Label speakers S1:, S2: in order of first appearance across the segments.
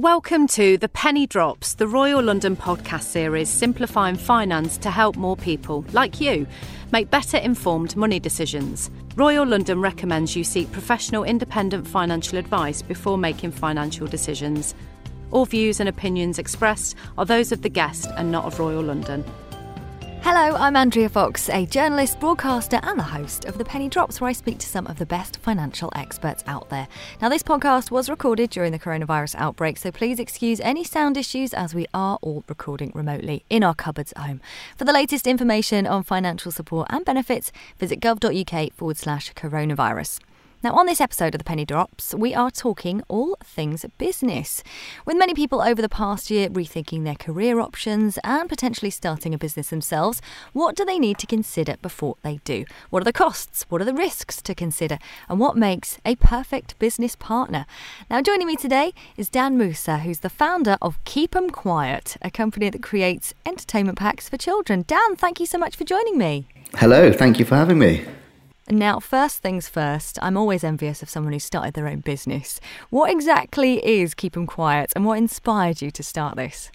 S1: Welcome to The Penny Drops, the Royal London podcast series simplifying finance to help more people, like you, make better informed money decisions. Royal London recommends you seek professional independent financial advice before making financial decisions. All views and opinions expressed are those of the guest and not of Royal London.
S2: Hello, I'm Andrea Fox, a journalist, broadcaster, and the host of The Penny Drops, where I speak to some of the best financial experts out there. Now, this podcast was recorded during the coronavirus outbreak, so please excuse any sound issues as we are all recording remotely in our cupboards at home. For the latest information on financial support and benefits, visit gov.uk forward slash coronavirus. Now, on this episode of the Penny Drops, we are talking all things business. With many people over the past year rethinking their career options and potentially starting a business themselves, what do they need to consider before they do? What are the costs? What are the risks to consider? And what makes a perfect business partner? Now, joining me today is Dan Moosah, who's the founder of Keep 'em Quiet, a company that creates entertainment packs for children. Dan, thank you so much for joining me.
S3: Hello, thank you for having me.
S2: Now, first things first, I'm always envious of someone who started their own business. What exactly is Keep 'em Quiet and what inspired you to start this?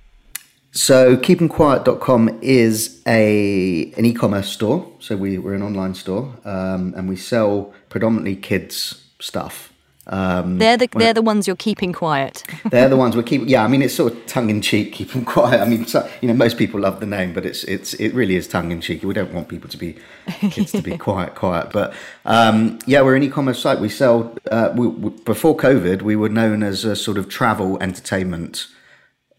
S3: So, keepemquiet.com is a an e-commerce store. So we, we're an online store, um, and we sell predominantly kids stuff.
S2: Um, they're the they're the ones you're keeping quiet.
S3: they're the ones we're keeping. Yeah, I mean it's sort of tongue in cheek, keep them quiet. I mean, so, you know, most people love the name, but it's it's it really is tongue in cheek. We don't want people to be kids to be quiet, quiet. But um, yeah, we're an e-commerce site. We sell. Uh, we, we, before COVID, we were known as a sort of travel entertainment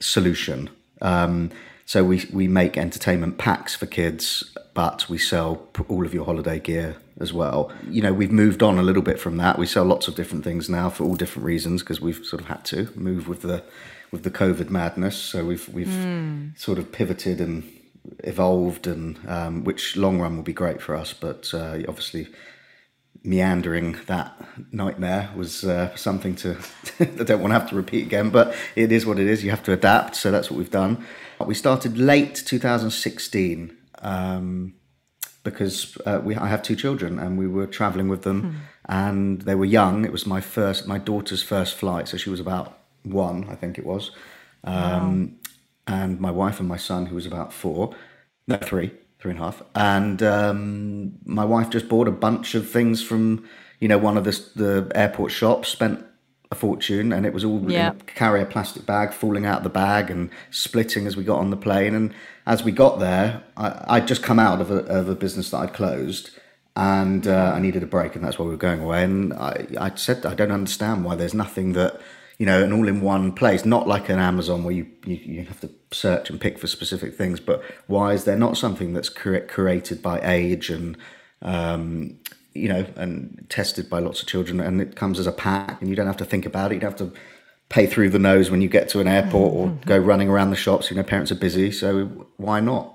S3: solution. Um, so we we make entertainment packs for kids, but we sell all of your holiday gear as well. You know, we've moved on a little bit from that. We sell lots of different things now for all different reasons because we've sort of had to move with the with the COVID madness. So we've we've mm. sort of pivoted and evolved, and um, which long run will be great for us. But uh, obviously, meandering that nightmare was uh, something to I don't want to have to repeat again. But it is what it is. You have to adapt. So that's what we've done. We started late 2016. Um, because uh, we, I have two children and we were traveling with them mm. and they were young. It was my first, my daughter's first flight. So she was about one, I think it was. Um, wow. And my wife and my son, who was about four, no, three, three and a half. And um, my wife just bought a bunch of things from, you know, one of the, the airport shops, spent a fortune and it was all yeah. carry a plastic bag falling out of the bag and splitting as we got on the plane and as we got there I, would just come out of a, of a business that i'd closed and uh, i needed a break and that's why we were going away and I, I said i don't understand why there's nothing that you know an all-in-one place not like an amazon where you, you, you have to search and pick for specific things but why is there not something that's curated by age and um, you know, and tested by lots of children, and it comes as a pack, and you don't have to think about it. You don't have to pay through the nose when you get to an airport or mm-hmm. go running around the shops. You know, parents are busy, so why not?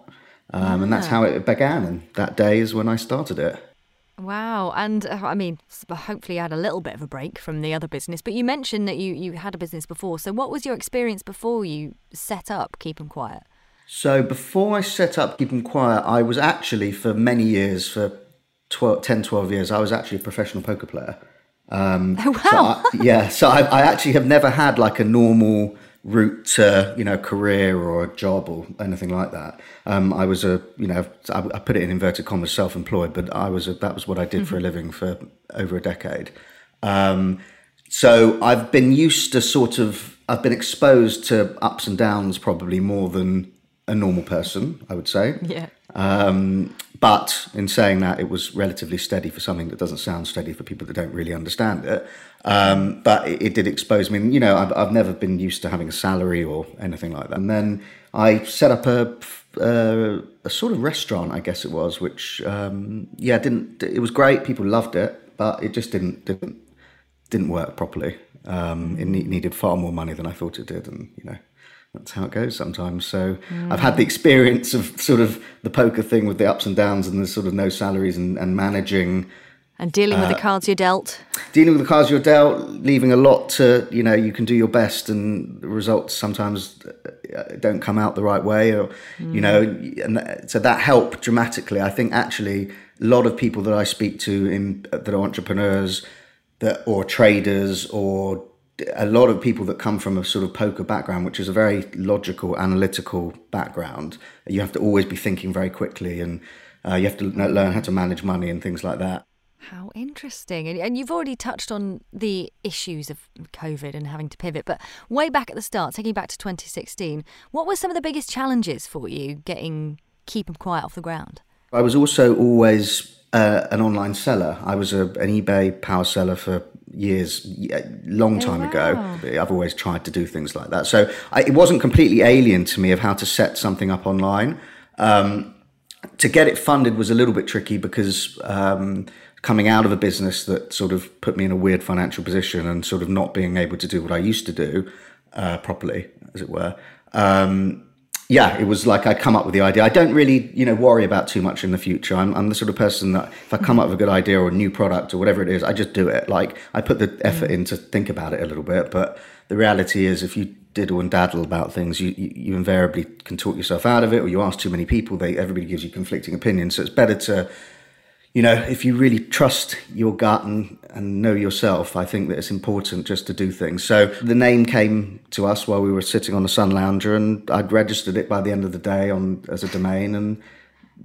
S3: Um, And that's how it began, and that day is when I started it.
S2: Wow, and uh, I mean, hopefully, you had a little bit of a break from the other business. But you mentioned that you you had a business before. So, what was your experience before you set up Keep 'em Quiet?
S3: So, before I set up Keep 'em Quiet, I was actually for many years, for 12, 10, 12 years, I was actually a professional poker player.
S2: Um, oh, wow.
S3: So I, yeah, so I, I, actually have never had like a normal route to, you know, career or a job or anything like that. Um, I was a, you know, I, I, put it in inverted commas, self-employed, but I was a, that was what I did mm-hmm. for a mm-hmm. living for over a decade. Um, so I've been used to sort of, I've been exposed to ups and downs probably more than a normal person, I would say.
S2: Yeah.
S3: Um, but in saying that, it was relatively steady for something that doesn't sound steady for people that don't really understand it. Um, but it, it, did expose me. And, you know, I've, I've, never been used to having a salary or anything like that. And then I set up a, a, a sort of restaurant, I guess it was, which, um, yeah, didn't, it was great. People loved it, but it just didn't, didn't, didn't work properly. Um, it needed far more money than I thought it did. And, you know, that's how it goes sometimes. So mm. I've had the experience of sort of the poker thing with the ups and downs and the sort of no salaries and, and managing.
S2: And dealing uh, with the uh, cards you're dealt.
S3: Dealing with the cards you're dealt, leaving a lot to, you know, you can do your best and the results sometimes uh, don't come out the right way or, mm. you know, and so that helped dramatically. I think actually a lot of people that I speak to in, that are entrepreneurs that or traders or a lot of people that come from a sort of poker background, which is a very logical, analytical background, you have to always be thinking very quickly and uh, you have to learn how to manage money and things like that.
S2: How interesting. And, and you've already touched on the issues of COVID and having to pivot, but way back at the start, taking back to 2016, what were some of the biggest challenges for you getting Keep 'em Quiet off the ground?
S3: I was also always uh, an online seller. I was a, an eBay power seller for years, long oh, time oh, wow. ago. I've always tried to do things like that. So I, it wasn't completely alien to me of how to set something up online. Um, to get it funded was a little bit tricky because um, coming out of a business that sort of put me in a weird financial position and sort of not being able to do what I used to do uh, properly, as it were. Um, yeah, it was like I come up with the idea. I don't really, you know, worry about too much in the future. I'm, I'm the sort of person that if I come up with a good idea or a new product or whatever it is, I just do it. Like I put the effort mm. in to think about it a little bit. But the reality is, if you diddle and daddle about things, you, you, you invariably can talk yourself out of it, or you ask too many people. They everybody gives you conflicting opinions. So it's better to you know, if you really trust your gut and, and know yourself, I think that it's important just to do things. So the name came to us while we were sitting on the Sun Lounger, and I'd registered it by the end of the day on as a domain, and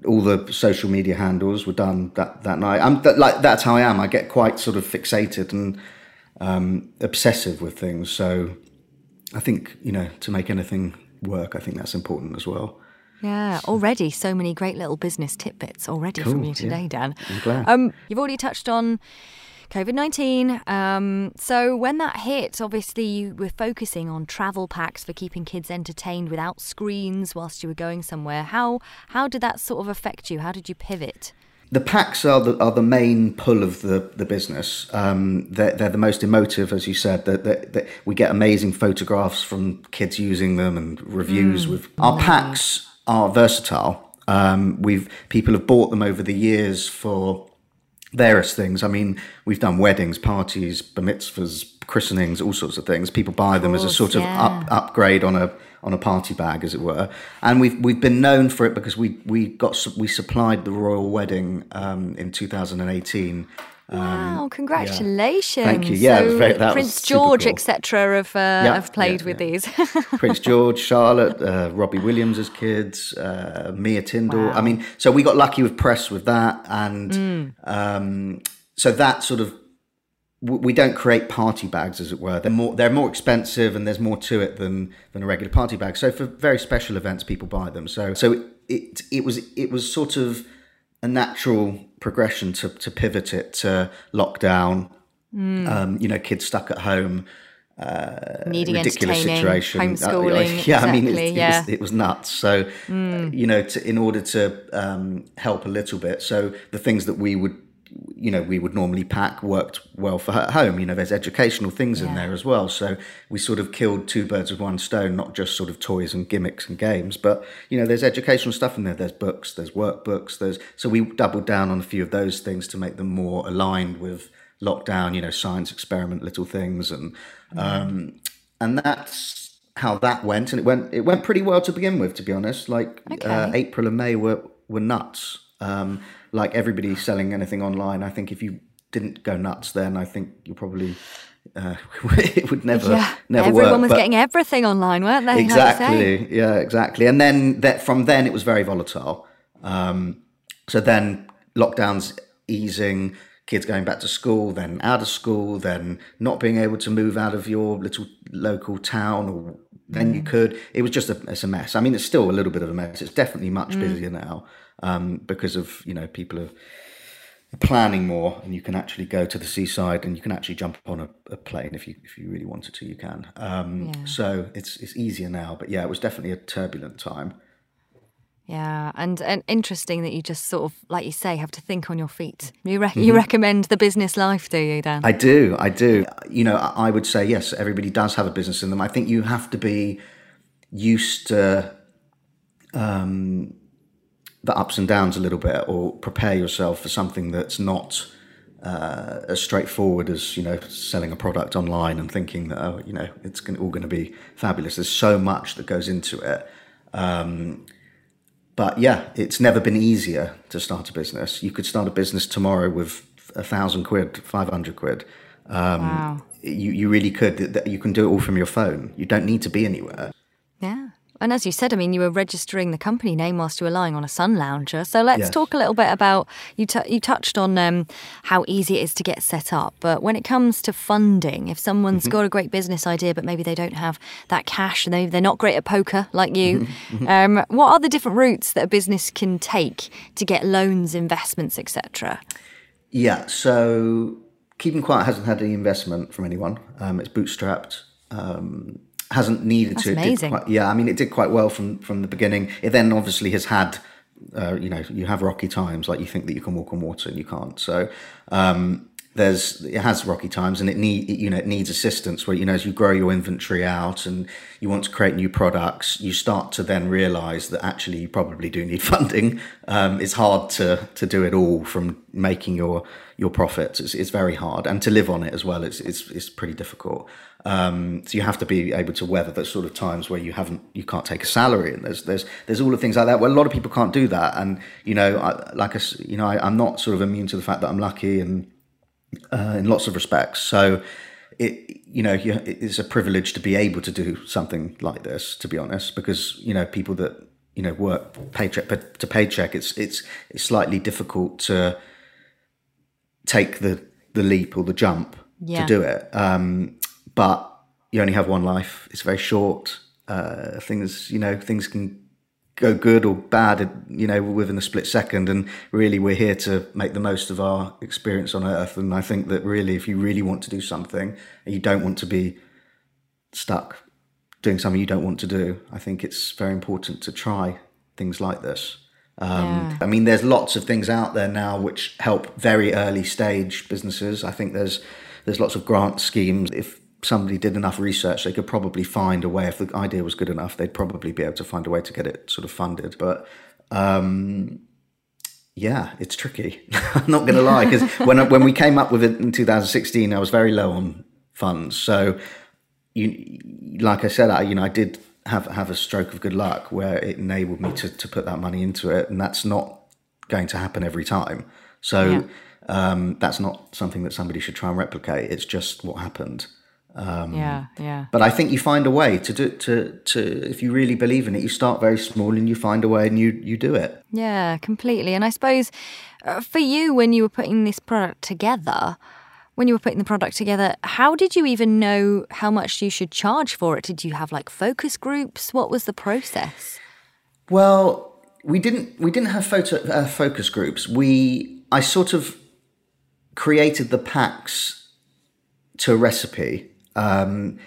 S3: all the social media handles were done that that night. I'm like that's how I am. I get quite sort of fixated and um, obsessive with things. So I think you know to make anything work, I think that's important as well.
S2: Yeah, already so many great little business tidbits already cool, from you today, yeah. Dan. I'm glad. Um, you've already touched on COVID 19. Um, so, when that hit, obviously you were focusing on travel packs for keeping kids entertained without screens whilst you were going somewhere. How, how did that sort of affect you? How did you pivot?
S3: The packs are the, are the main pull of the, the business. Um, they're, they're the most emotive, as you said. That, that, we get amazing photographs from kids using them and reviews mm. with our packs are versatile. Um, we've people have bought them over the years for various things. I mean, we've done weddings, parties, bar mitzvahs, christenings, all sorts of things. People buy them course, as a sort of up, upgrade on a on a party bag, as it were. And we've we've been known for it because we we got we supplied the royal wedding um, in 2018
S2: Wow! Um, congratulations.
S3: Yeah. Thank you. Yeah,
S2: so very, Prince George, cool. etc., have uh, yeah, have played yeah, with these.
S3: Prince George, Charlotte, uh, Robbie Williams' as kids, uh, Mia Tindall. Wow. I mean, so we got lucky with press with that, and mm. um, so that sort of we don't create party bags, as it were. They're more they're more expensive, and there's more to it than than a regular party bag. So for very special events, people buy them. So so it it was it was sort of a natural progression to, to pivot it to lockdown. Mm. Um, you know, kids stuck at home.
S2: Uh, Needing ridiculous situation. Homeschooling.
S3: Uh, yeah, exactly, I mean, it, yeah. it, was, it was nuts. So, mm. uh, you know, to, in order to um, help a little bit, so the things that we would you know we would normally pack worked well for her at home. You know there's educational things yeah. in there as well. So we sort of killed two birds with one stone not just sort of toys and gimmicks and games but you know there's educational stuff in there. There's books there's workbooks there's so we doubled down on a few of those things to make them more aligned with lockdown you know science experiment little things. And mm. um and that's how that went. And it went it went pretty well to begin with to be honest. Like okay. uh, april and may were were nuts um like everybody selling anything online, I think if you didn't go nuts, then I think you probably uh, it would never yeah, never
S2: everyone
S3: work.
S2: was getting everything online, weren't they?
S3: Exactly. Yeah, exactly. And then that from then it was very volatile. Um, so then lockdowns easing, kids going back to school, then out of school, then not being able to move out of your little local town or then mm. you could. It was just a, it's a mess. I mean, it's still a little bit of a mess. It's definitely much mm. busier now um, because of you know people are planning more and you can actually go to the seaside and you can actually jump on a, a plane if you if you really wanted to you can um, yeah. so it's it's easier now but yeah it was definitely a turbulent time
S2: yeah, and and interesting that you just sort of, like you say, have to think on your feet. You re- mm-hmm. you recommend the business life, do you, Dan?
S3: I do, I do. You know, I would say yes. Everybody does have a business in them. I think you have to be used to um, the ups and downs a little bit, or prepare yourself for something that's not uh, as straightforward as you know selling a product online and thinking that oh you know it's gonna, all going to be fabulous. There's so much that goes into it. Um, but yeah, it's never been easier to start a business. You could start a business tomorrow with a thousand quid, five hundred quid. Um, wow. you, you really could. You can do it all from your phone. You don't need to be anywhere.
S2: And as you said, I mean, you were registering the company name whilst you were lying on a sun lounger. So let's yes. talk a little bit about you. T- you touched on um, how easy it is to get set up, but when it comes to funding, if someone's mm-hmm. got a great business idea but maybe they don't have that cash and they, they're not great at poker like you, mm-hmm. um, what are the different routes that a business can take to get loans, investments, etc.?
S3: Yeah. So Keep 'em Quiet hasn't had any investment from anyone. Um, it's bootstrapped. Um, hasn't needed
S2: That's
S3: to.
S2: Amazing.
S3: Quite, yeah, I mean, it did quite well from from the beginning. It then obviously has had. Uh, you know, you have rocky times, like you think that you can walk on water and you can't. So, um, there's it has rocky times and it need you know it needs assistance where you know as you grow your inventory out and you want to create new products you start to then realize that actually you probably do need funding um, it's hard to to do it all from making your your profits it's, it's very hard and to live on it as well it's it's, it's pretty difficult um, so you have to be able to weather those sort of times where you haven't you can't take a salary and there's there's there's all the things like that well a lot of people can't do that and you know I, like I, you know I, I'm not sort of immune to the fact that I'm lucky and uh, in lots of respects. So it you know it's a privilege to be able to do something like this. To be honest, because you know people that you know work paycheck to paycheck, it's it's it's slightly difficult to take the the leap or the jump yeah. to do it. Um, but you only have one life. It's very short. Uh, things you know things can go good or bad, you know, within a split second. And really, we're here to make the most of our experience on Earth. And I think that really, if you really want to do something and you don't want to be stuck doing something you don't want to do, I think it's very important to try things like this. Um, yeah. I mean, there's lots of things out there now which help very early stage businesses. I think there's there's lots of grant schemes. If somebody did enough research, they could probably find a way. If the idea was good enough, they'd probably be able to find a way to get it sort of funded. But um, yeah, it's tricky. I'm not going to lie because when when we came up with it in 2016, I was very low on funds. So, you, like I said, I you know I did have have a stroke of good luck where it enabled me to to put that money into it, and that's not going to happen every time. So. Yeah. Um, that's not something that somebody should try and replicate. It's just what happened.
S2: Um, yeah, yeah.
S3: But I think you find a way to do to to if you really believe in it, you start very small and you find a way and you you do it.
S2: Yeah, completely. And I suppose uh, for you, when you were putting this product together, when you were putting the product together, how did you even know how much you should charge for it? Did you have like focus groups? What was the process?
S3: Well, we didn't we didn't have photo uh, focus groups. We I sort of created the packs to a recipe um,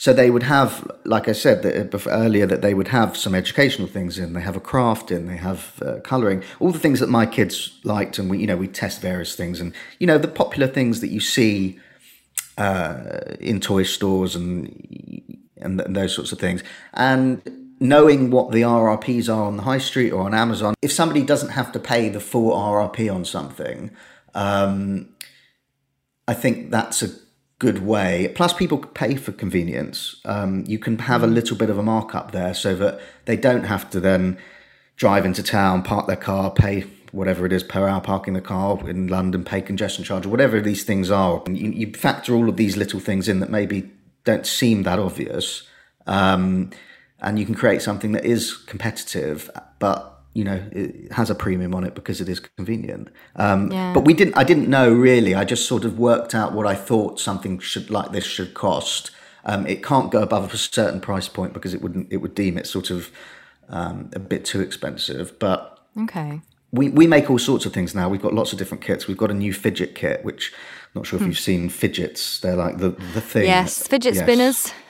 S3: so they would have, like I said that, earlier, that they would have some educational things in. They have a craft in. They have uh, colouring. All the things that my kids liked, and we, you know, we test various things, and you know, the popular things that you see uh, in toy stores and and those sorts of things. And knowing what the RRPs are on the high street or on Amazon, if somebody doesn't have to pay the full RRP on something, um, I think that's a good way. Plus, people pay for convenience. Um, you can have a mm. little bit of a markup there so that they don't have to then drive into town, park their car, pay whatever it is per hour parking the car in London, pay congestion charge, or whatever these things are. And you, you factor all of these little things in that maybe don't seem that obvious. Um, and you can create something that is competitive, but you know it has a premium on it because it is convenient. Um, yeah. but we didn't i didn't know really. I just sort of worked out what i thought something should like this should cost. Um, it can't go above a certain price point because it wouldn't it would deem it sort of um, a bit too expensive. But
S2: okay.
S3: we, we make all sorts of things now. We've got lots of different kits. We've got a new fidget kit which I'm not sure if hmm. you've seen fidgets. They're like the the thing.
S2: Yes fidget yes. spinners.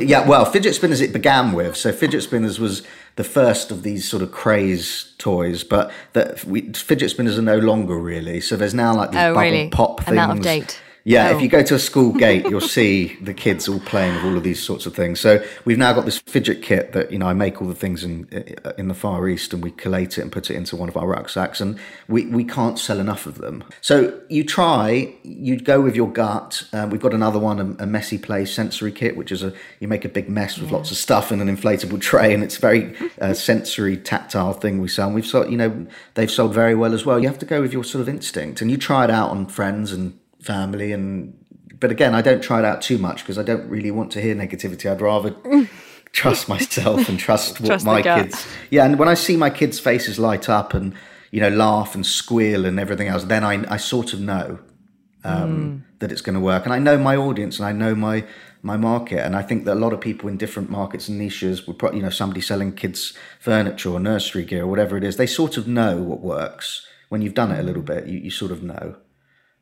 S3: Yeah, well, fidget spinners it began with. So fidget spinners was the first of these sort of craze toys, but that fidget spinners are no longer really. So there's now like these oh, bubble really? pop things.
S2: out of date.
S3: Yeah, oh. if you go to a school gate, you'll see the kids all playing with all of these sorts of things. So we've now got this fidget kit that you know I make all the things in in the Far East, and we collate it and put it into one of our rucksacks, and we we can't sell enough of them. So you try, you go with your gut. Um, we've got another one, a, a, messy play sensory kit, which is a you make a big mess with yeah. lots of stuff in an inflatable tray, and it's a very uh, sensory, tactile thing we sell. And we've sold, you know, they've sold very well as well. You have to go with your sort of instinct, and you try it out on friends and family and but again, I don't try it out too much because I don't really want to hear negativity. I'd rather trust myself and trust what
S2: Trust
S3: my kids. Yeah, and when I see my kids' faces light up and you know laugh and squeal and everything else, then I I sort of know um, that it's going to work, and I know my audience and I know my my market, and I think that a lot of people in different markets and niches would probably you know somebody selling kids furniture or nursery gear or whatever it is, they sort of know what works. When you've done it a little bit, you, you sort of know.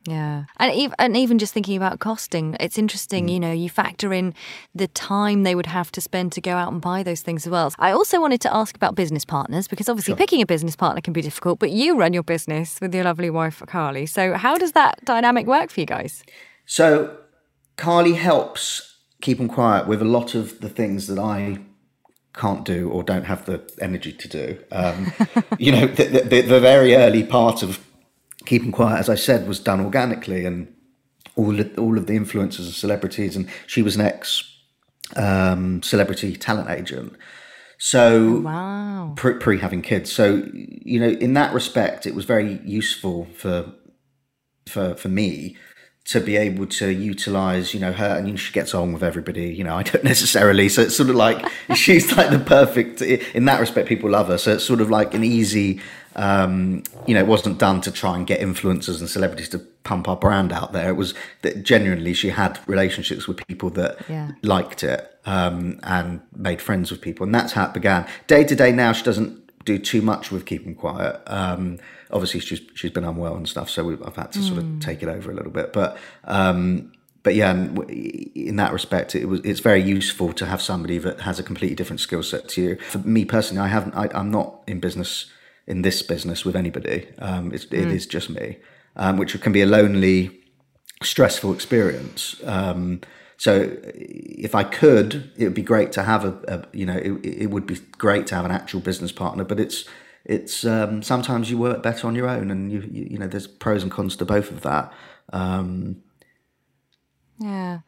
S2: Yeah. And even, and even just thinking about costing, it's interesting,
S3: Mm.
S2: you know, you factor in the time they would have to spend to go out and buy those things as well. I also wanted to ask about business partners because obviously picking a business partner can be difficult, but you run your business with your lovely wife, Carly. So, how does that dynamic work for you guys?
S3: So Carly helps keep them quiet with a lot of the things that I can't do or don't have the energy to do. Um, you know, the, the, the very early part of Keep 'em Quiet, as I said, was done organically, and all of, all of the influencers and celebrities, and she was an ex um, celebrity talent agent. So
S2: Wow.
S3: pre, pre having kids. So you know, in that respect, it was very useful for for for me to be able to utilize you know her and you know, she gets on with everybody you know i don't necessarily so it's sort of like she's like the perfect in that respect people love her so it's sort of like an easy um you know it wasn't done to try and get influencers and celebrities to pump our brand out there it was that genuinely she had relationships with people that
S2: Yeah.
S3: liked it um and made friends with people and that's how it began day to day now she doesn't do too much with Keep 'em Quiet. Um, obviously, she's she's been unwell and stuff, so we've, I've had to sort of take it over a little bit. But um, but yeah, in that respect, it was it's very useful to have somebody that has a completely different skill set to you. For me personally, I haven't. I, I'm not in business in this business with anybody. Um, it's, it is just me, um, which can be a lonely stressful experience. Um, so if I could, it would be great to have a, a you know, it, it would be great to have an actual business partner, but it's, it's, um, sometimes you work better on your own and you, you, you know, there's pros and cons to both of that. Um,
S2: Yeah.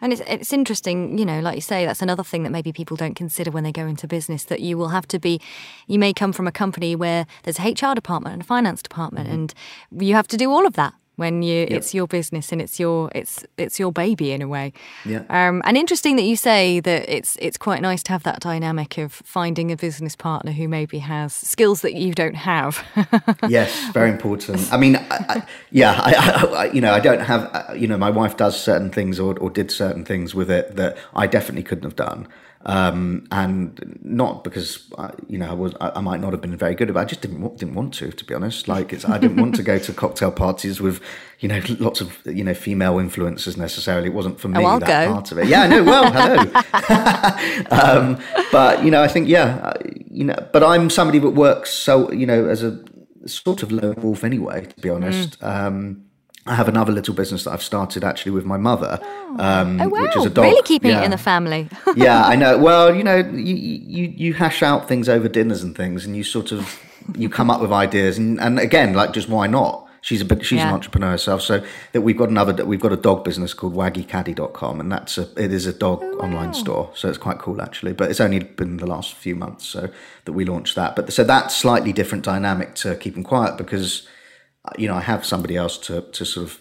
S2: And it's it's interesting, you know, like you say, that's another thing that maybe people don't consider when they go into business that you will have to be you may come from a company where there's a HR department and a finance department mm-hmm. and you have to do all of that when you it's your business and it's your it's it's your baby in a way.
S3: Yeah.
S2: Um and interesting that you say that it's it's quite nice to have that dynamic of finding a business partner who maybe has skills that you don't have.
S3: yes, very important. I mean, I, I, yeah, I, I, I, you know, I don't have, uh, you know, my wife does certain things or, or did certain things with it that I definitely couldn't have done. Um, and not because, I, you know, I was, I, I might not have been very good at it. I just didn't, didn't want to, to be honest. Like, it's, I didn't want to go to cocktail parties with, you know, lots of, you know, female influencers necessarily. It wasn't for me,
S2: I'll
S3: that
S2: go.
S3: part of it. Yeah, I know. Well, hello. um, but you know, I think yeah, you know, but I'm somebody that works so you know as a sort of lone wolf anyway. To be honest, um, I have another little business that I've started actually with my mother, um,
S2: oh wow.
S3: which is a dog.
S2: Really keeping it in the family.
S3: yeah, I know. Well, you know, you, you you hash out things over dinners and things, and you sort of you come up with ideas, and, and again, like just why not? She's a bit, she's
S2: Yeah.
S3: an entrepreneur herself, so that we've got another we've got a dog business called waggycaddy.com and that's a it is a dog online store. So it's quite cool actually. But it's only been the last few months so that we launched that. But so that's slightly different dynamic to keep them quiet because you know, I have somebody else to to sort of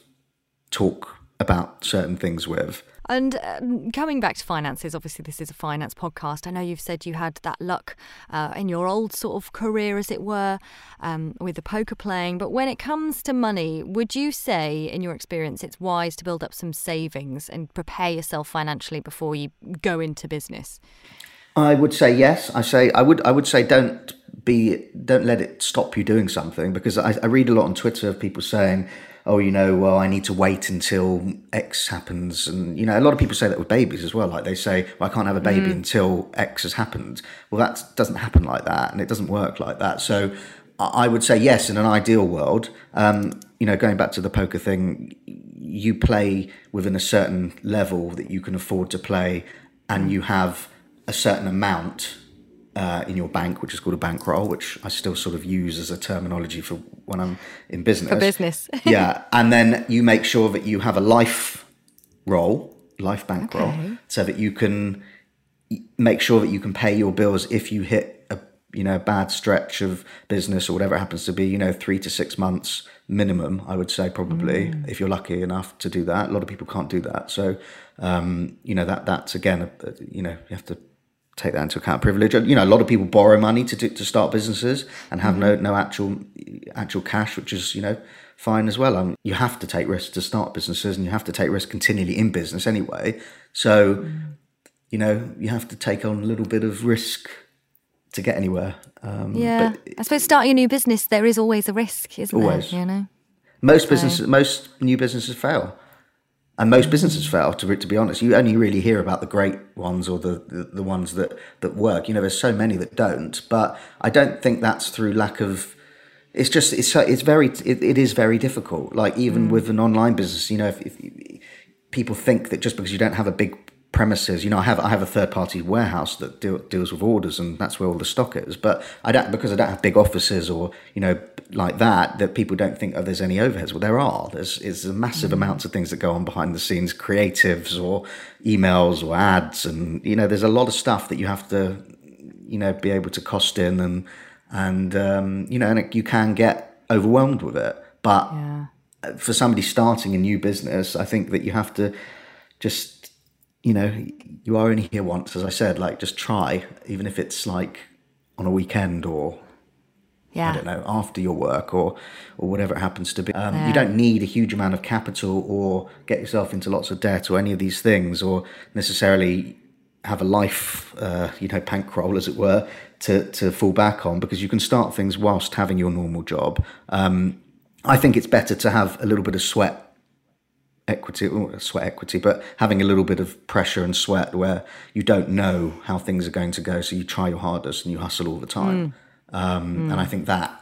S3: talk about certain things with.
S2: And um, coming back to finances, obviously this is a finance podcast. I know you've said you had that luck uh, in your old sort of career, as it were, um, with the poker playing. But when it comes to money, would you say, in your experience, it's wise to build up some savings and prepare yourself financially before you go into business?
S3: I would say yes. I say I would. I would say don't be. Don't let it stop you doing something because I, I read a lot on Twitter of people saying, "Oh, you know, well, I need to wait until X happens," and you know, a lot of people say that with babies as well. Like they say, "Well, I can't have a baby until X has happened." Well, that doesn't happen like that, and it doesn't work like that. So, I I would say yes. In an ideal world, um, you know, going back to the poker thing, you play within a certain level that you can afford to play, and you have a certain amount uh, in your bank, which is called a bankroll, which I still sort of use as a terminology for when I'm in business.
S2: For business.
S3: yeah, and then you make sure that you have a life roll, life bankroll,
S2: Okay.
S3: so that you can make sure that you can pay your bills if you hit a you know bad stretch of business or whatever it happens to be, you know, three to six months minimum, I would say probably mm. if you're lucky enough to do that. A lot of people can't do that, so um, you know that that's again, a, a, you know, you have to take that into account. Privilege, you know, a lot of people borrow money to do, to start businesses and have mm. no no actual actual cash, which is you know fine as well. Um, you have to take risks to start businesses, and you have to take risks continually in business anyway. So, mm. you know, you have to take on a little bit of risk to get anywhere.
S2: Um, yeah, I suppose starting a new business, there is always a risk, isn't always. there? You know,
S3: most so. businesses, most new businesses fail, and most businesses fail. To to be honest, you only really hear about the great ones or the, the, the ones that that work. You know, there's so many that don't. But I don't think that's through lack of. It's just it's it's very it, it is very difficult. Like even mm. with an online business, you know, if, if people think that just because you don't have a big premises. You know, I have I have a third party warehouse that deal, deals with orders, and that's where all the stock is. But I don't because I don't have big offices or you know like that. That people don't think oh there's any overheads. Well, there are. There's is a massive mm. amounts of things that go on behind the scenes, creatives or emails or ads, and you know there's a lot of stuff that you have to you know be able to cost in and and um, you know and you can get overwhelmed with it, but. Yeah. For somebody starting a new business, I think that you have to just you know, you are only here once, as I said, like just try, even if it's like on a weekend or yeah. I don't know, after your work or or whatever it happens to be. Um, yeah. You don't need a huge amount of capital or get yourself into lots of debt or any of these things or necessarily have a life, uh, you know, bankroll as it were, to to fall back on because you can start things whilst having your normal job. Um, I think it's better to have a little bit of sweat equity, sweat equity, but having a little bit of pressure and sweat where you don't know how things are going to go. So you try your hardest and you hustle all the time. Mm. Um, mm. And I think that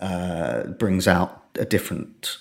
S3: uh, brings out a different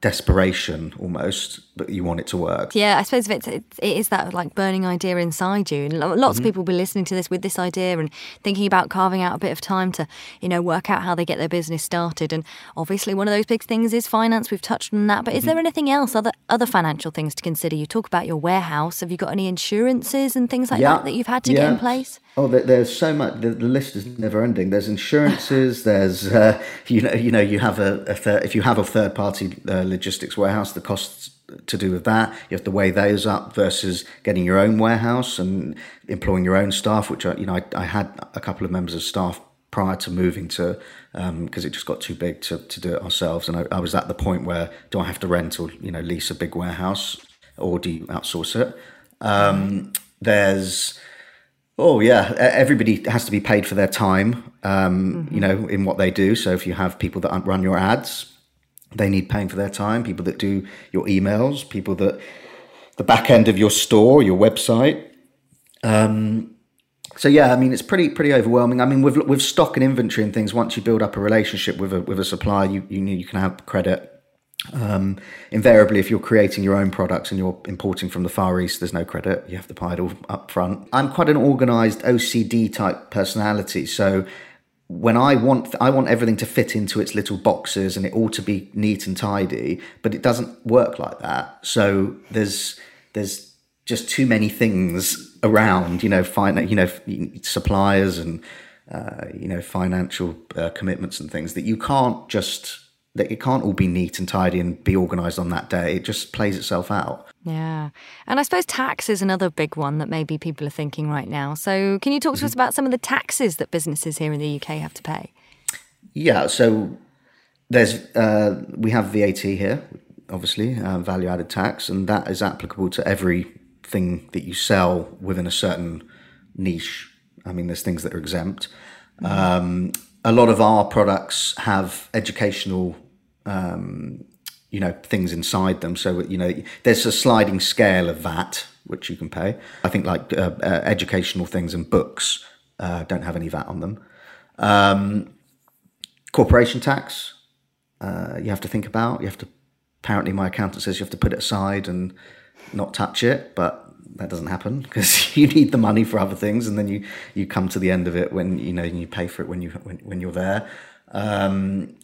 S3: desperation almost, but you want it to work.
S2: Yeah, I suppose it's, it is that like burning idea inside you. And lots mm-hmm. of people will be listening to this with this idea and thinking about carving out a bit of time to, you know, work out how they get their business started. And obviously, one of those big things is finance. We've touched on that. But is mm-hmm. there anything else, other other financial things to consider? You talk about your warehouse. Have you got any insurances and things like yeah. that that you've had to yeah. get in place?
S3: Oh, there's so much. The, list is never ending. There's insurances. there's uh, you know you know you have a, a third, if you have a third party uh, logistics warehouse, the costs to do with that. You have to weigh those up versus getting your own warehouse and employing your own staff. Which I, you know I, I had a couple of members of staff prior to moving to because um, it just got too big to, to do it ourselves, and I, I was at the point where do I have to rent or you know lease a big warehouse or do you outsource it? Um, there's Oh yeah, everybody has to be paid for their time, um, mm-hmm. you know, in what they do. So if you have people that run your ads, they need paying for their time. People that do your emails, people that the back end of your store, your website. Um, so yeah, I mean, it's pretty pretty overwhelming. I mean, with with stock and inventory and things, once you build up a relationship with a with a supplier, you you you can have credit um, invariably, if you're creating your own products and you're importing from the Far East, there's no credit. You have to pay it all up front. I'm quite an organized OCD type personality. So when I want, I want everything to fit into its little boxes and it all to be neat and tidy, but it doesn't work like that. So there's, there's just too many things around, you know, find, you know, suppliers and, uh, you know, financial uh, commitments and things that you can't just that it can't all be neat and tidy and be organised on that day. It just plays itself out.
S2: Yeah. And I suppose tax is another big one that maybe people are thinking right now. So, can you talk to mm-hmm. us about some of the taxes that businesses here in the UK have to pay?
S3: Yeah. So, there's uh, we have VAT here, obviously, uh, value added tax, and that is applicable to everything that you sell within a certain niche. I mean, there's things that are exempt. Mm-hmm. Um, a lot of our products have educational um, you know things inside them. So you know there's a sliding scale of VAT which you can pay. I think like uh, uh, educational things and books uh, don't have any VAT on them. Um, corporation tax uh, you have to think about. You have to. Apparently, my accountant says you have to put it aside and not touch it, but that doesn't happen because you need the money for other things, and then you you come to the end of it when you know you pay for it when you when, when you're there. Um,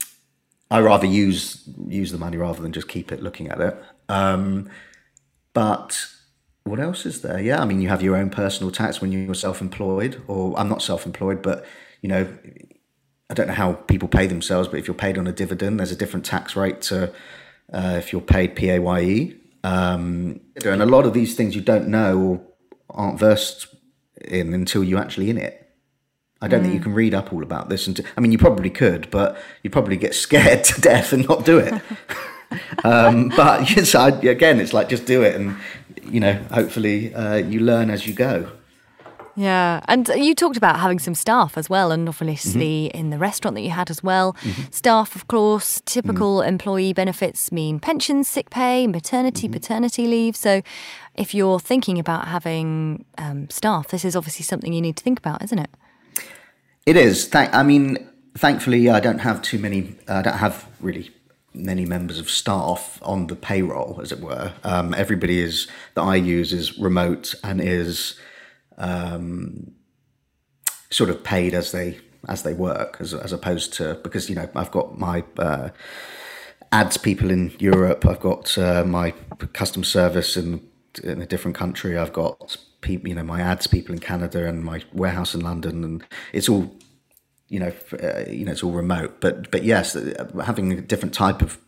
S3: I rather use use the money rather than just keep it looking at it. Um, but what else is there? Yeah, I mean, you have your own personal tax when you're self-employed, or I'm not self-employed, but you know, I don't know how people pay themselves, but if you're paid on a dividend, there's a different tax rate to uh, if you're paid PAYE. Um, and a lot of these things you don't know or aren't versed in until you're actually in it. I don't mm. think you can read up all about this. And I mean, you probably could, but you probably get scared to death and not do it. um, but yes, I, again, it's like just do it, and you know, hopefully uh, you learn as you go.
S2: Yeah, and you talked about having some staff as well, and obviously mm-hmm. in the restaurant that you had as well. Mm-hmm. Staff, of course, typical mm employee benefits mean pensions, sick pay, maternity, mm-hmm. paternity leave. So, if you're thinking about having um, staff, this is obviously something you need to think about, isn't it?
S3: It is. Thank. I mean, thankfully, I don't have too many. I don't have really many members of staff on the payroll, as it were. Um, everybody is that I use is remote and is um, sort of paid as they as they work, as as opposed to because you know I've got my uh, ads people in Europe, I've got uh, my customer service in in a different country, I've got people, you know, my ads people in Canada and my warehouse in London, and it's all you know, uh, you know, it's all remote. But but yes, uh, having a different type of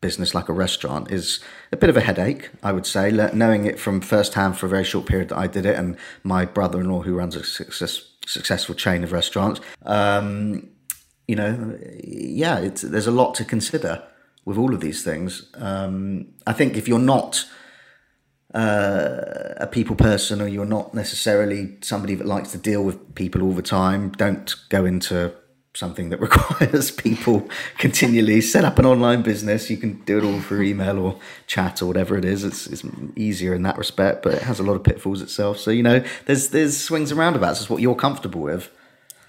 S3: business like a restaurant is a bit of a headache, I would say. Knowing it from first hand for a very short period that I did it, and my brother-in-law who runs a success, successful chain of restaurants. Um, you know, yeah, there's a lot to consider with all of these things. Um, I think if you're not uh, a people person or you're not necessarily somebody that likes to deal with people all the time, don't go into something that requires people continually set up an online business. You can do it all through email or chat or whatever it is. It's, it's easier in that respect, but it has a lot of pitfalls itself. So you know, there's there's swings and roundabouts. It's what you're comfortable with.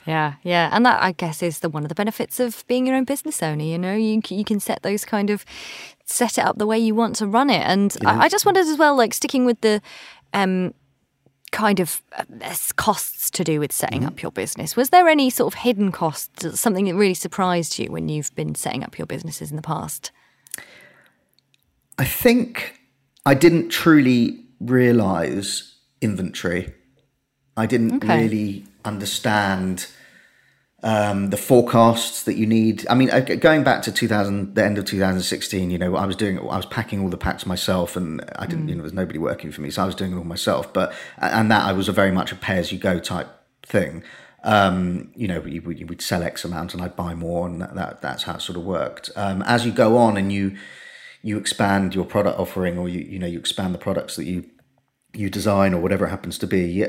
S2: Yeah, yeah, and that I guess is the one of the benefits of being your own business owner. You know, you you can set those kind of set it up the way you want to run it. And I, I, just wondered as well, like sticking with the um, kind of uh, costs to do with setting mm-hmm. up your business. Was there any sort of hidden costs, something that really surprised you when you've been setting up your businesses in the past?
S3: I think I didn't truly realize inventory. I didn't okay. really understand um, the forecasts that you need. I mean, going back to 2000, the end of 2016, you know, I was doing, I was packing all the packs myself, and I didn't, mm. you know, there's nobody working for me, so I was doing it all myself. But and that I was a very much a pay as you go type thing. Um, you know, you, would sell X amount, and I'd buy more, and that, that that's how it sort of worked. Um, as you go on, and you you expand your product offering, or you you know, you expand the products that you you design or whatever it happens to be,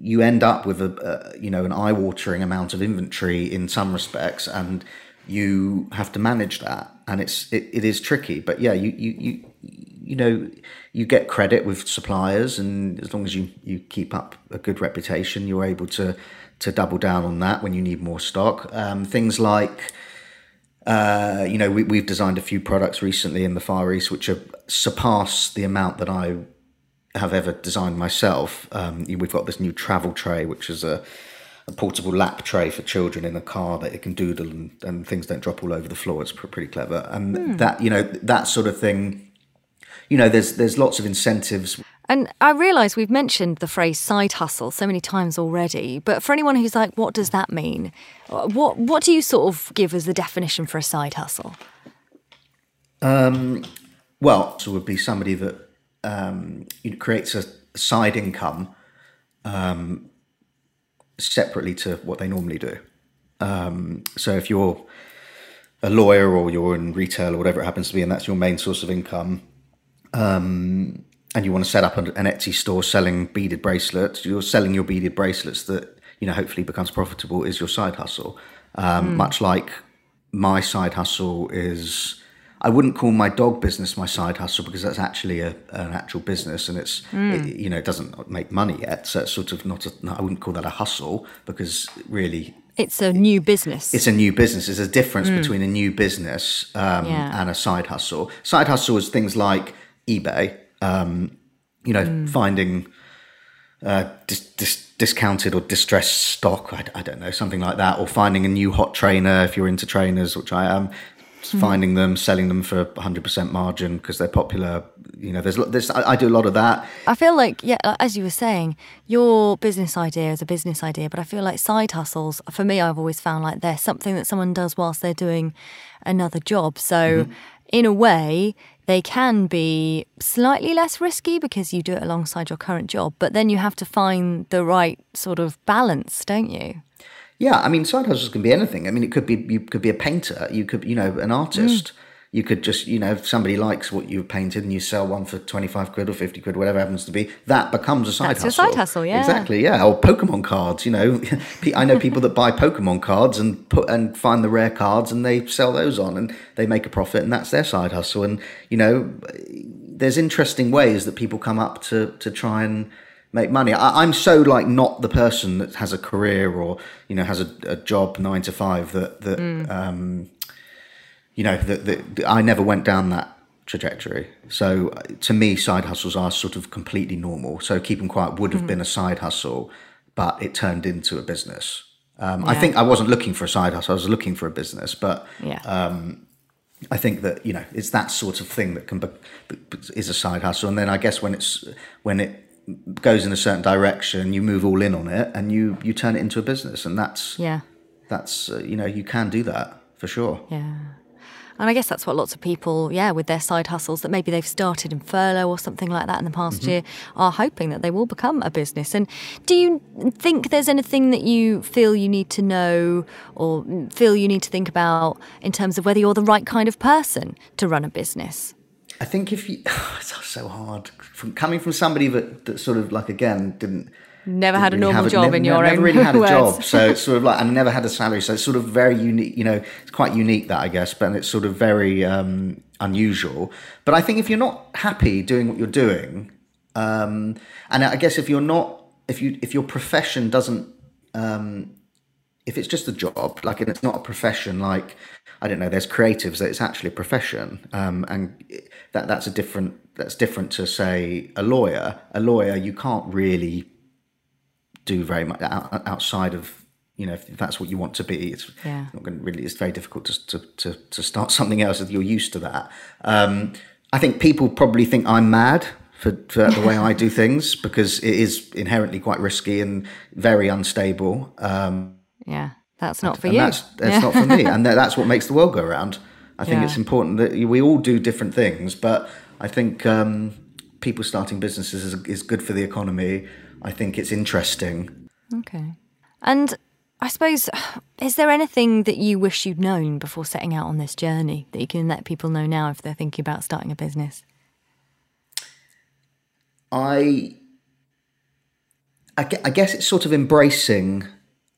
S3: you end up with a, you know an eye-watering amount of inventory in some respects, and you have to manage that, and it's it, it is tricky. But yeah, you you you you know you get credit with suppliers, and as long as you you keep up a good reputation, you're able to to double down on that when you need more stock. Um, things like uh, you know, we, we've designed a few products recently in the Far East which are, surpass the amount that I have ever designed myself. Um, we've got this new travel tray, which is a, a, portable lap tray for children in a car that it can doodle and, and things don't drop all over the floor. It's pretty clever, and mm. that you know that sort of thing. You know, there's there's lots of incentives.
S2: And I realise we've mentioned the phrase side hustle so many times already, but for anyone who's like, what does that mean? What what do you sort of give as the definition for a side hustle?
S3: Um, well, so would be somebody that um, it creates a side income um, separately to what they normally do. Um, so if you're a lawyer or you're in retail or whatever it happens to be, and that's your main source of income, um, and you want to set up an Etsy store selling beaded bracelets, you're selling your beaded bracelets that you know hopefully becomes profitable is your side hustle. Mm. Much like my side hustle is I wouldn't call my dog business my side hustle because that's actually a, an actual business and it's mm. it, you know it doesn't make money yet so it's sort of not a, I wouldn't call that a hustle because really
S2: it's a new business
S3: it's a new business there's a difference mm. between a new business um, yeah. and a side hustle side hustle is things like eBay um, you know mm. finding uh, dis- dis- discounted or distressed stock I, I, don't know something like that or finding a new hot trainer if you're into trainers which I am finding them, selling them for 100% margin because they're popular. You know, there's, there's I, I do a lot of that.
S2: I feel like, yeah, as you were saying, your business idea is a business idea, but I feel like side hustles, for me, I've always found like they're something that someone does whilst they're doing another job. So, mm-hmm. in a way, they can be slightly less risky because you do it alongside your current job, but then you have to find the right sort of balance, don't you?
S3: Yeah, I mean, side hustles can be anything. I mean, it could be you could be a painter, you could, you know, an artist. Mm. You could just, you know, if somebody likes what you've painted and you sell one for 25 quid or 50 quid, whatever happens to be, that becomes a side
S2: That's
S3: hustle.
S2: That's a side hustle, yeah.
S3: Exactly, yeah. Or Pokemon cards, you know. I know people that buy Pokemon cards and put and find the rare cards and they sell those on and they make a profit and that's their side hustle. And, you know, there's interesting ways that people come up to, to try and make money. I, am so like not the person that has a career or you know has a, a job nine to five that that mm. um, you know that, that I never went down that trajectory. So to me, side hustles are sort of completely normal. So Keep 'em Quiet would have mm. been a side hustle, but it turned into a business. Um, yeah. I think I wasn't looking for a side hustle; I was looking for a business. But
S2: yeah.
S3: um, I think that you know it's that sort of thing that can be, is a side hustle, and then I guess when it's when it goes in a certain direction, you move all in on it, and you you turn it into a business, and that's
S2: yeah,
S3: that's uh, you know you can do that for sure.
S2: Yeah. And I guess that's what lots of people, yeah, with their side hustles that maybe they've started in furlough or something like that in the past mm-hmm. year, are hoping that they will become a business. And do you think there's anything that you feel you need to know or feel you need to think about in terms of whether you're the right kind of person to run a business?
S3: I think if you, it's so hard from coming from somebody that, that sort of like again didn't
S2: never didn't had a really normal job
S3: a,
S2: in your
S3: never
S2: own
S3: really had a
S2: words.
S3: job so it's sort of like and never had a salary so it's sort of very unique you know it's quite unique that i guess but it's sort of very um, unusual but i think if you're not happy doing what you're doing um, and i guess if you're not if you if your profession doesn't um, if it's just a job like it's not a profession like I don't know. There's creatives that it's actually a profession, um, and that that's a different that's different to say a lawyer. A lawyer you can't really do very much outside of you know if that's what you want to be. It's
S2: yeah.
S3: not going to really. It's very difficult to to to, to start something else if you're used to that. Um, I think people probably think I'm mad for, for the way I do things because it is inherently quite risky and very unstable. Um,
S2: yeah. That's not for
S3: and
S2: you.
S3: That's, that's yeah. not for me. And that's what makes the world go around. I think yeah. it's important that we all do different things, but I think um, people starting businesses is, is good for the economy. I think it's interesting.
S2: Okay. And I suppose, is there anything that you wish you'd known before setting out on this journey that you can let people know now if they're thinking about starting a business?
S3: I, I guess it's sort of embracing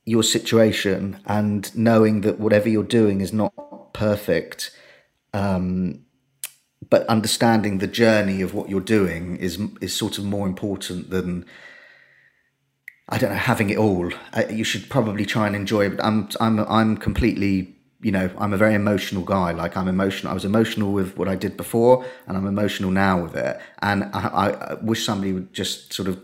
S3: your situation and knowing that whatever you're doing is not perfect, um, but understanding the journey of what you're doing is is sort of more important than I don't know having it all. You should probably try and enjoy it. I'm I'm I'm completely you know I'm a very emotional guy. Like I'm emotional. I was emotional with what I did before, and I'm emotional now with it. And I, I wish somebody would just sort of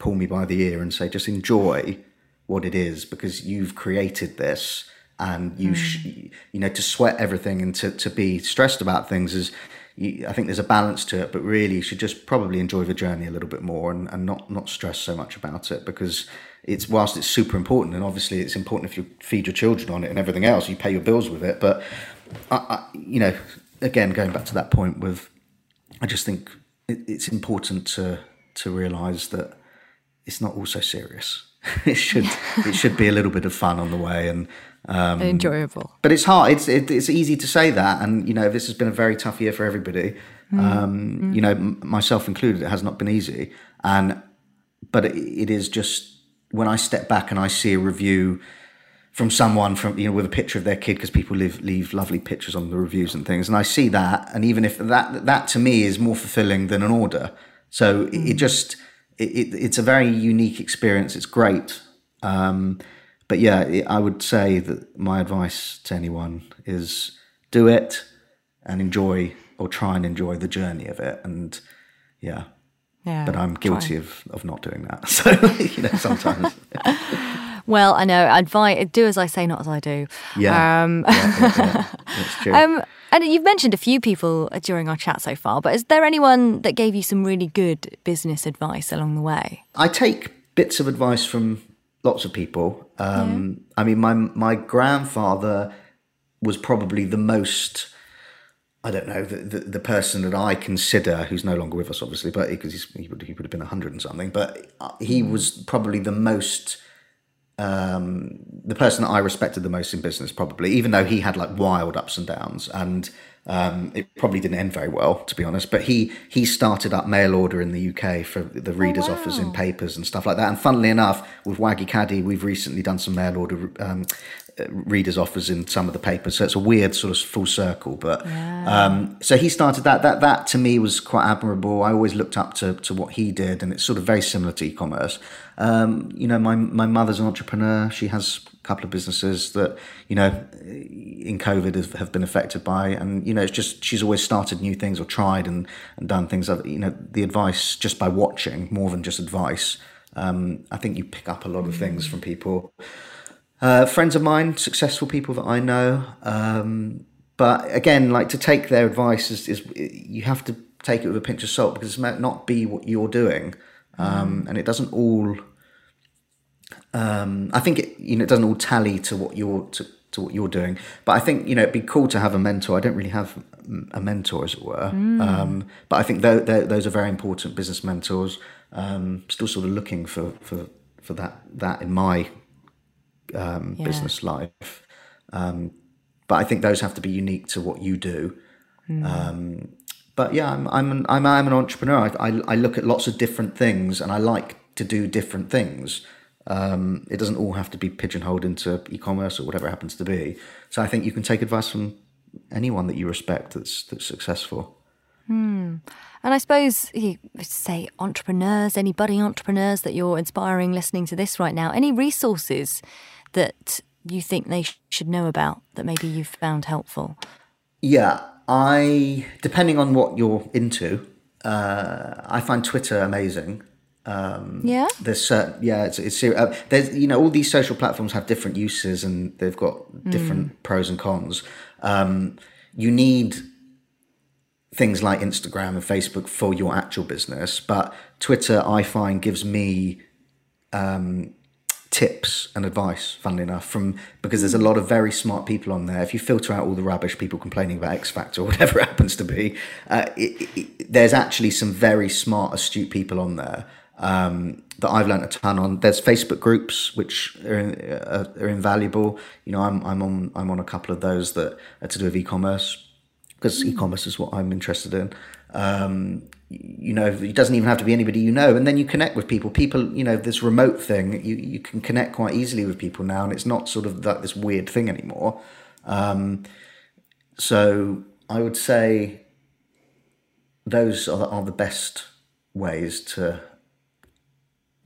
S3: pull me by the ear and say, just enjoy what it is because you've created this and you mm. sh- you know to sweat everything and to, to be stressed about things is you, I think there's a balance to it but really you should just probably enjoy the journey a little bit more and, and not not stress so much about it because it's whilst it's super important and obviously it's important if you feed your children on it and everything else you pay your bills with it but I, I, you know again going back to that point with I just think it, it's important to to realize that it's not all so serious it should it should be a little bit of fun on the way and um,
S2: enjoyable.
S3: But it's hard. It's it, it's easy to say that, and you know this has been a very tough year for everybody. Mm. Um, mm. You know, myself included. It has not been easy, and but it, it is just when I step back and I see a review from someone from you know with a picture of their kid because people leave leave lovely pictures on the reviews and things, and I see that, and even if that that to me is more fulfilling than an order. So mm. it just it, it, it's a very unique experience. It's great. Um, but yeah, it, I would say that my advice to anyone is do it and enjoy or try and enjoy the journey of it. And yeah,
S2: yeah
S3: but I'm guilty of, of not doing that. So, you know, sometimes.
S2: Well, I know. Advise do as I say, not as I do.
S3: Yeah, um, yeah, yeah. that's true. Um,
S2: and you've mentioned a few people during our chat so far, but is there anyone that gave you some really good business advice along the way?
S3: I take bits of advice from lots of people. Um, yeah. I mean, my my grandfather was probably the most. I don't know the, the, the person that I consider who's no longer with us, obviously, but because he would he would have been hundred and something, but uh, he mm. was probably the most um, the person that I respected the most in business, probably, even though he had like wild ups and downs, and um, it probably didn't end very well, to be honest. But he he started up mail order in the UK for the readers' oh, wow. offers in papers and stuff like that. And funnily enough, with Waggy Caddy, we've recently done some mail order um, readers' offers in some of the papers. So it's a weird sort of full circle. But yeah. um, so he started that. That that to me was quite admirable. I always looked up to to what he did, and it's sort of very similar to e-commerce. Um, you know, my my mother's an entrepreneur. She has a couple of businesses that you know in COVID have, have been affected by, and you know, it's just she's always started new things or tried and and done things. You know, the advice just by watching more than just advice. Um, I think you pick up a lot of things from people. Uh, friends of mine, successful people that I know. Um, but again, like to take their advice is, is, you have to take it with a pinch of salt because it might not be what you're doing, um, and it doesn't all. Um, I think it you know it doesn't all tally to what you're to, to, what you're doing. But I think you know it'd be cool to have a mentor. I don't really have a mentor, as it were. Mm. Um, but I think th- th- those are very important business mentors. Um, still sort of looking for for for that that in my um, yeah. business life. Um, but I think those have to be unique to what you do. Mm. But yeah, I'm I'm an, I'm, I'm an entrepreneur. I, I, I look at lots of different things, and I like to do different things. Um, it doesn't all have to be pigeonholed into e-commerce or whatever it happens to be. So I think you can take advice from anyone that you respect that's that's successful.
S2: Hmm. And I suppose you say entrepreneurs, any budding entrepreneurs that you're inspiring listening to this right now, any resources that you think they sh- should know about that maybe you've found helpful?
S3: Yeah, I depending on what you're into, uh, I find Twitter amazing.
S2: Um, yeah,
S3: there's certain yeah, it's, it's uh, there's you know all these social platforms have different uses and they've got different mm. pros and cons. Um, you need things like Instagram and Facebook for your actual business, but Twitter I find gives me um, tips and advice, funnily enough, from because there's a lot of very smart people on there. If you filter out all the rubbish, people complaining about X Factor or whatever it happens to be, uh, it, it, there's actually some very smart, astute people on there um, that I've learned a ton on. There's Facebook groups which are, uh, are invaluable. You know, I'm I'm on I'm on a couple of those that are to do with e-commerce because mm. e-commerce is what I'm interested in. Um, you know it doesn't even have to be anybody you know. And then you connect with people. People you know this remote thing you, you can connect quite easily with people now and it's not sort of that this weird thing anymore. Um, so i would say those are the, are the best ways to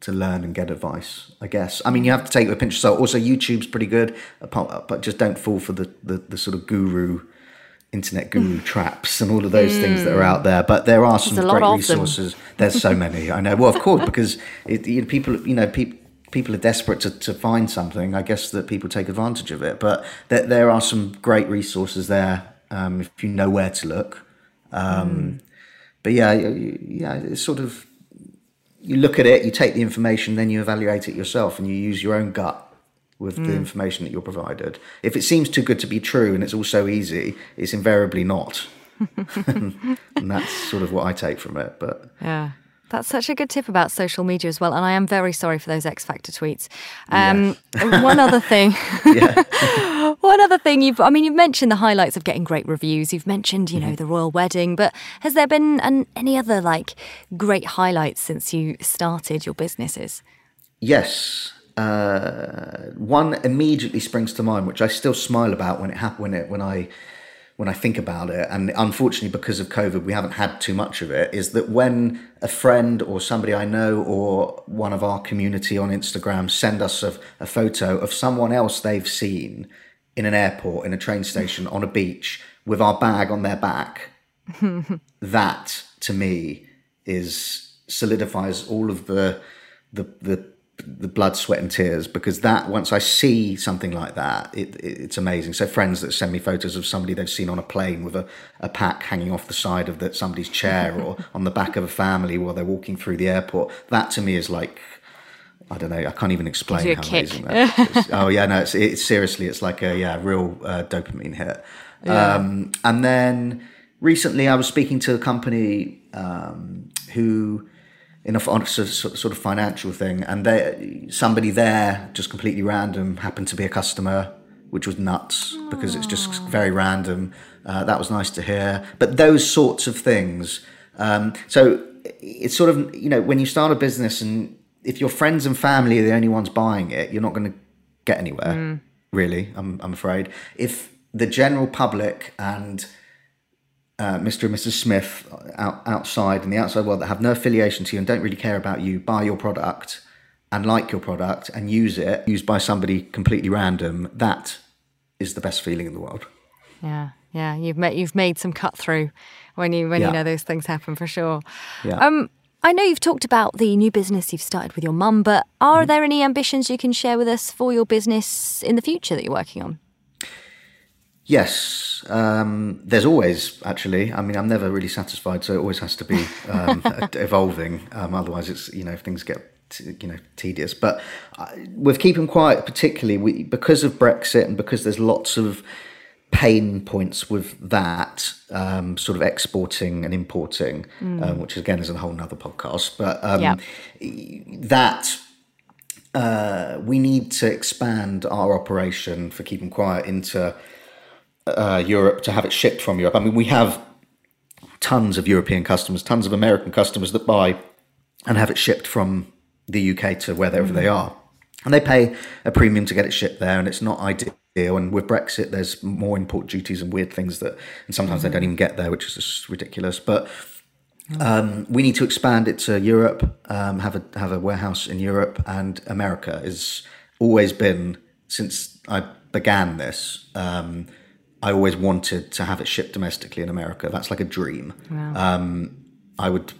S3: to learn and get advice i guess. I mean you have to take it with a pinch of salt. Also youtube's pretty good but just don't fall for the, the, the sort of guru internet guru traps and all of those mm. things that are out there. But there are some great resources. There's so many. I know. Well, of course, because it, you know, people, you know, people. People are desperate to, to find something. I guess that people take advantage of it, but there, there are some great resources there um, if you know where to look. Um, mm. But yeah, yeah, it's sort of you look at it, you take the information, then you evaluate it yourself, and you use your own gut with mm. the information that you're provided. If it seems too good to be true and it's all so easy, it's invariably not. and that's sort of what I take from it. But
S2: yeah. That's such a good tip about social media as well. And I am very sorry for those X Factor tweets. Um, one other thing. one other thing you've, I mean, you've mentioned the highlights of getting great reviews. You've mentioned, you know, mm-hmm. the royal wedding, but has there been an, any other like great highlights since you started your businesses?
S3: Yes uh, one immediately springs to mind, which I still smile about when it happened when it when I when I think about it. And unfortunately, because of COVID, we haven't had too much of it. Is that when a friend or somebody I know or one of our community on Instagram send us a, a photo of someone else they've seen in an airport, in a train station, on a beach with our bag on their back, that to me is solidifies all of the the the the blood, sweat, and tears because that once I see something like that, it, it, it's amazing. So friends that send me photos of somebody they've seen on a plane with a, a pack hanging off the side of the, somebody's chair or on the back of a family while they're walking through the airport. That to me is like I don't know. I can't even explain how amazing that is. oh yeah, no, it's, it's seriously, it's like a yeah, real uh, dopamine hit. Yeah. Um, and then recently, I was speaking to a company um, who in a sort of financial thing, and they somebody there just completely random happened to be a customer, which was nuts because it's just very random. Uh, that was nice to hear. But those sorts of things. Um, so it's sort of you know when you start a business and if your friends and family are the only ones buying it, you're not going to get anywhere. Mm. Really, I'm I'm afraid. If the general public and uh, Mr. and Mrs. Smith out, outside in the outside world that have no affiliation to you and don't really care about you buy your product and like your product and use it, used by somebody completely random, that is the best feeling in the world.
S2: Yeah, yeah, you've made you've made some cut through when you when yeah. you know those things happen for sure.
S3: Yeah.
S2: Um, I know you've talked about the new business you've started with your mum, but are mm-hmm. there any ambitions you can share with us for your business in the future that you're working on?
S3: Yes, um, there's always actually. I mean, I'm never really satisfied, so it always has to be um, evolving. Um, otherwise, it's you know things get t- you know tedious. But uh, with Keep 'em Quiet, particularly we, because of Brexit and because there's lots of pain points with that um, sort of exporting and importing, mm. which again is a whole nother podcast. But um, yep. that uh, we need to expand our operation for Keep 'em Quiet into uh, Europe to have it shipped from Europe. I mean, we have tons of European customers, tons of American customers that buy and have it shipped from the UK to wherever mm. they are. And they pay a premium to get it shipped there, and it's not ideal. And with Brexit, there's more import duties and weird things that, and sometimes mm. they don't even get there, which is just ridiculous. But um, we need to expand it to Europe, um, have a have a warehouse in Europe, and America has always been since I began this. Um, I always wanted to have it shipped domestically in America. That's like a dream. Wow. Um, I would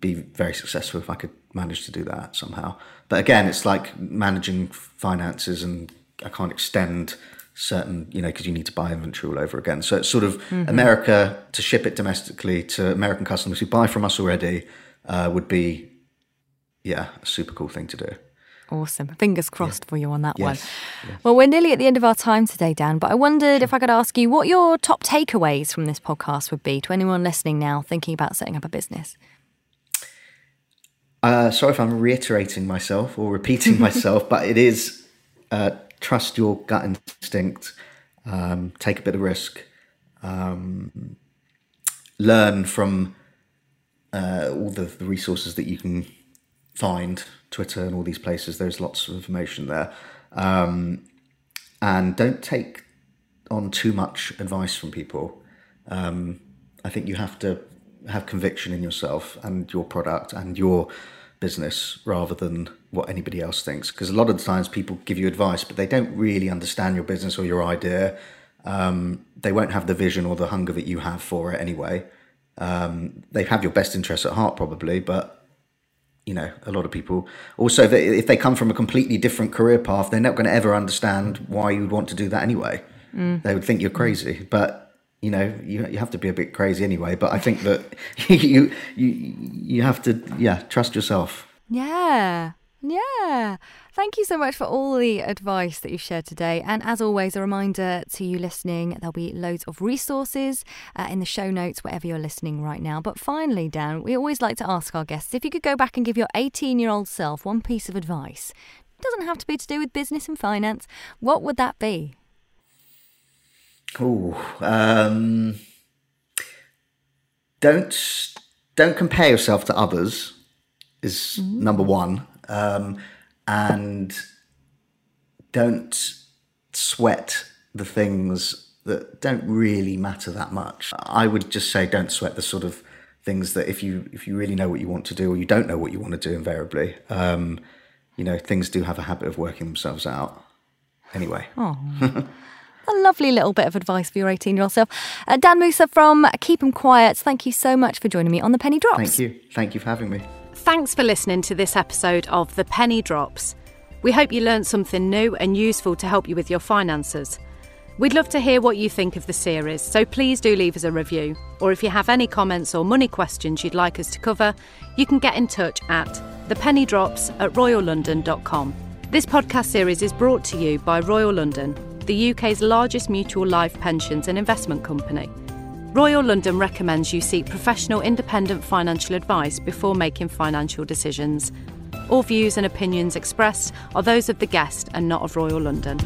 S3: be very successful if I could manage to do that somehow. But again, it's like managing finances, and I can't extend certain, you know, because you need to buy inventory all over again. So it's sort of mm-hmm. America to ship it domestically to American customers who buy from us already uh, would be, yeah, a super cool thing to do.
S2: Awesome. Fingers crossed yeah. for you on that
S3: yes.
S2: one.
S3: Yes.
S2: Well, we're nearly at the end of our time today, Dan, but I wondered if I could ask you what your top takeaways from this podcast would be to anyone listening now thinking about setting up a business.
S3: Uh, sorry if I'm reiterating myself or repeating myself, but it is uh, trust your gut instinct, um, take a bit of risk, um, learn from uh, all the, the resources that you can find Twitter and all these places. There's lots of information there. Um, and don't take on too much advice from people. Um, I think you have to have conviction in yourself and your product and your business rather than what anybody else thinks. Because a lot of the times people give you advice, but they don't really understand your business or your idea. Um, they won't have the vision or the hunger that you have for it anyway. Um, they have your best interests at heart, probably, but you know, a lot of people also if they come from a completely different career path, they're not going to ever understand why you would want to do that anyway. Mm. They would think you're crazy, but you know, you you have to be a bit crazy anyway. But I think that you you you have to yeah trust yourself.
S2: Yeah, yeah. Thank you so much for all the advice that you've shared today. And as always, a reminder to you listening there'll be loads of resources uh, in the show notes wherever you're listening right now. But finally, Dan, we always like to ask our guests if you could go back and give your 18 year old self one piece of advice, it doesn't have to be to do with business and finance, what would that be?
S3: Oh, um, don't don't compare yourself to others. Is mm. number one. Um, and don't sweat the things that don't really matter that much. I would just say don't sweat the sort of things that if you if you really know what you want to do or you don't know what you want to do invariably um, you know things do have a habit of working themselves out anyway.
S2: Oh. a lovely little bit of advice for your 18 year old self. Uh, Dan Moosah from keep 'em quiet thank you so much for joining me on the penny drops.
S3: Thank you. Thank you for having me
S1: Thanks for listening to this episode of The Penny Drops. We hope you learned something new and useful to help you with your finances. We'd love to hear what you think of the series, so please do leave us a review. Or if you have any comments or money questions you'd like us to cover, you can get in touch at thepennydrops at royallondon.com. This podcast series is brought to you by Royal London, the UK's largest mutual life pensions and investment company. Royal London recommends you seek professional independent financial advice before making financial decisions. All views and opinions expressed are those of the guest and not of Royal London.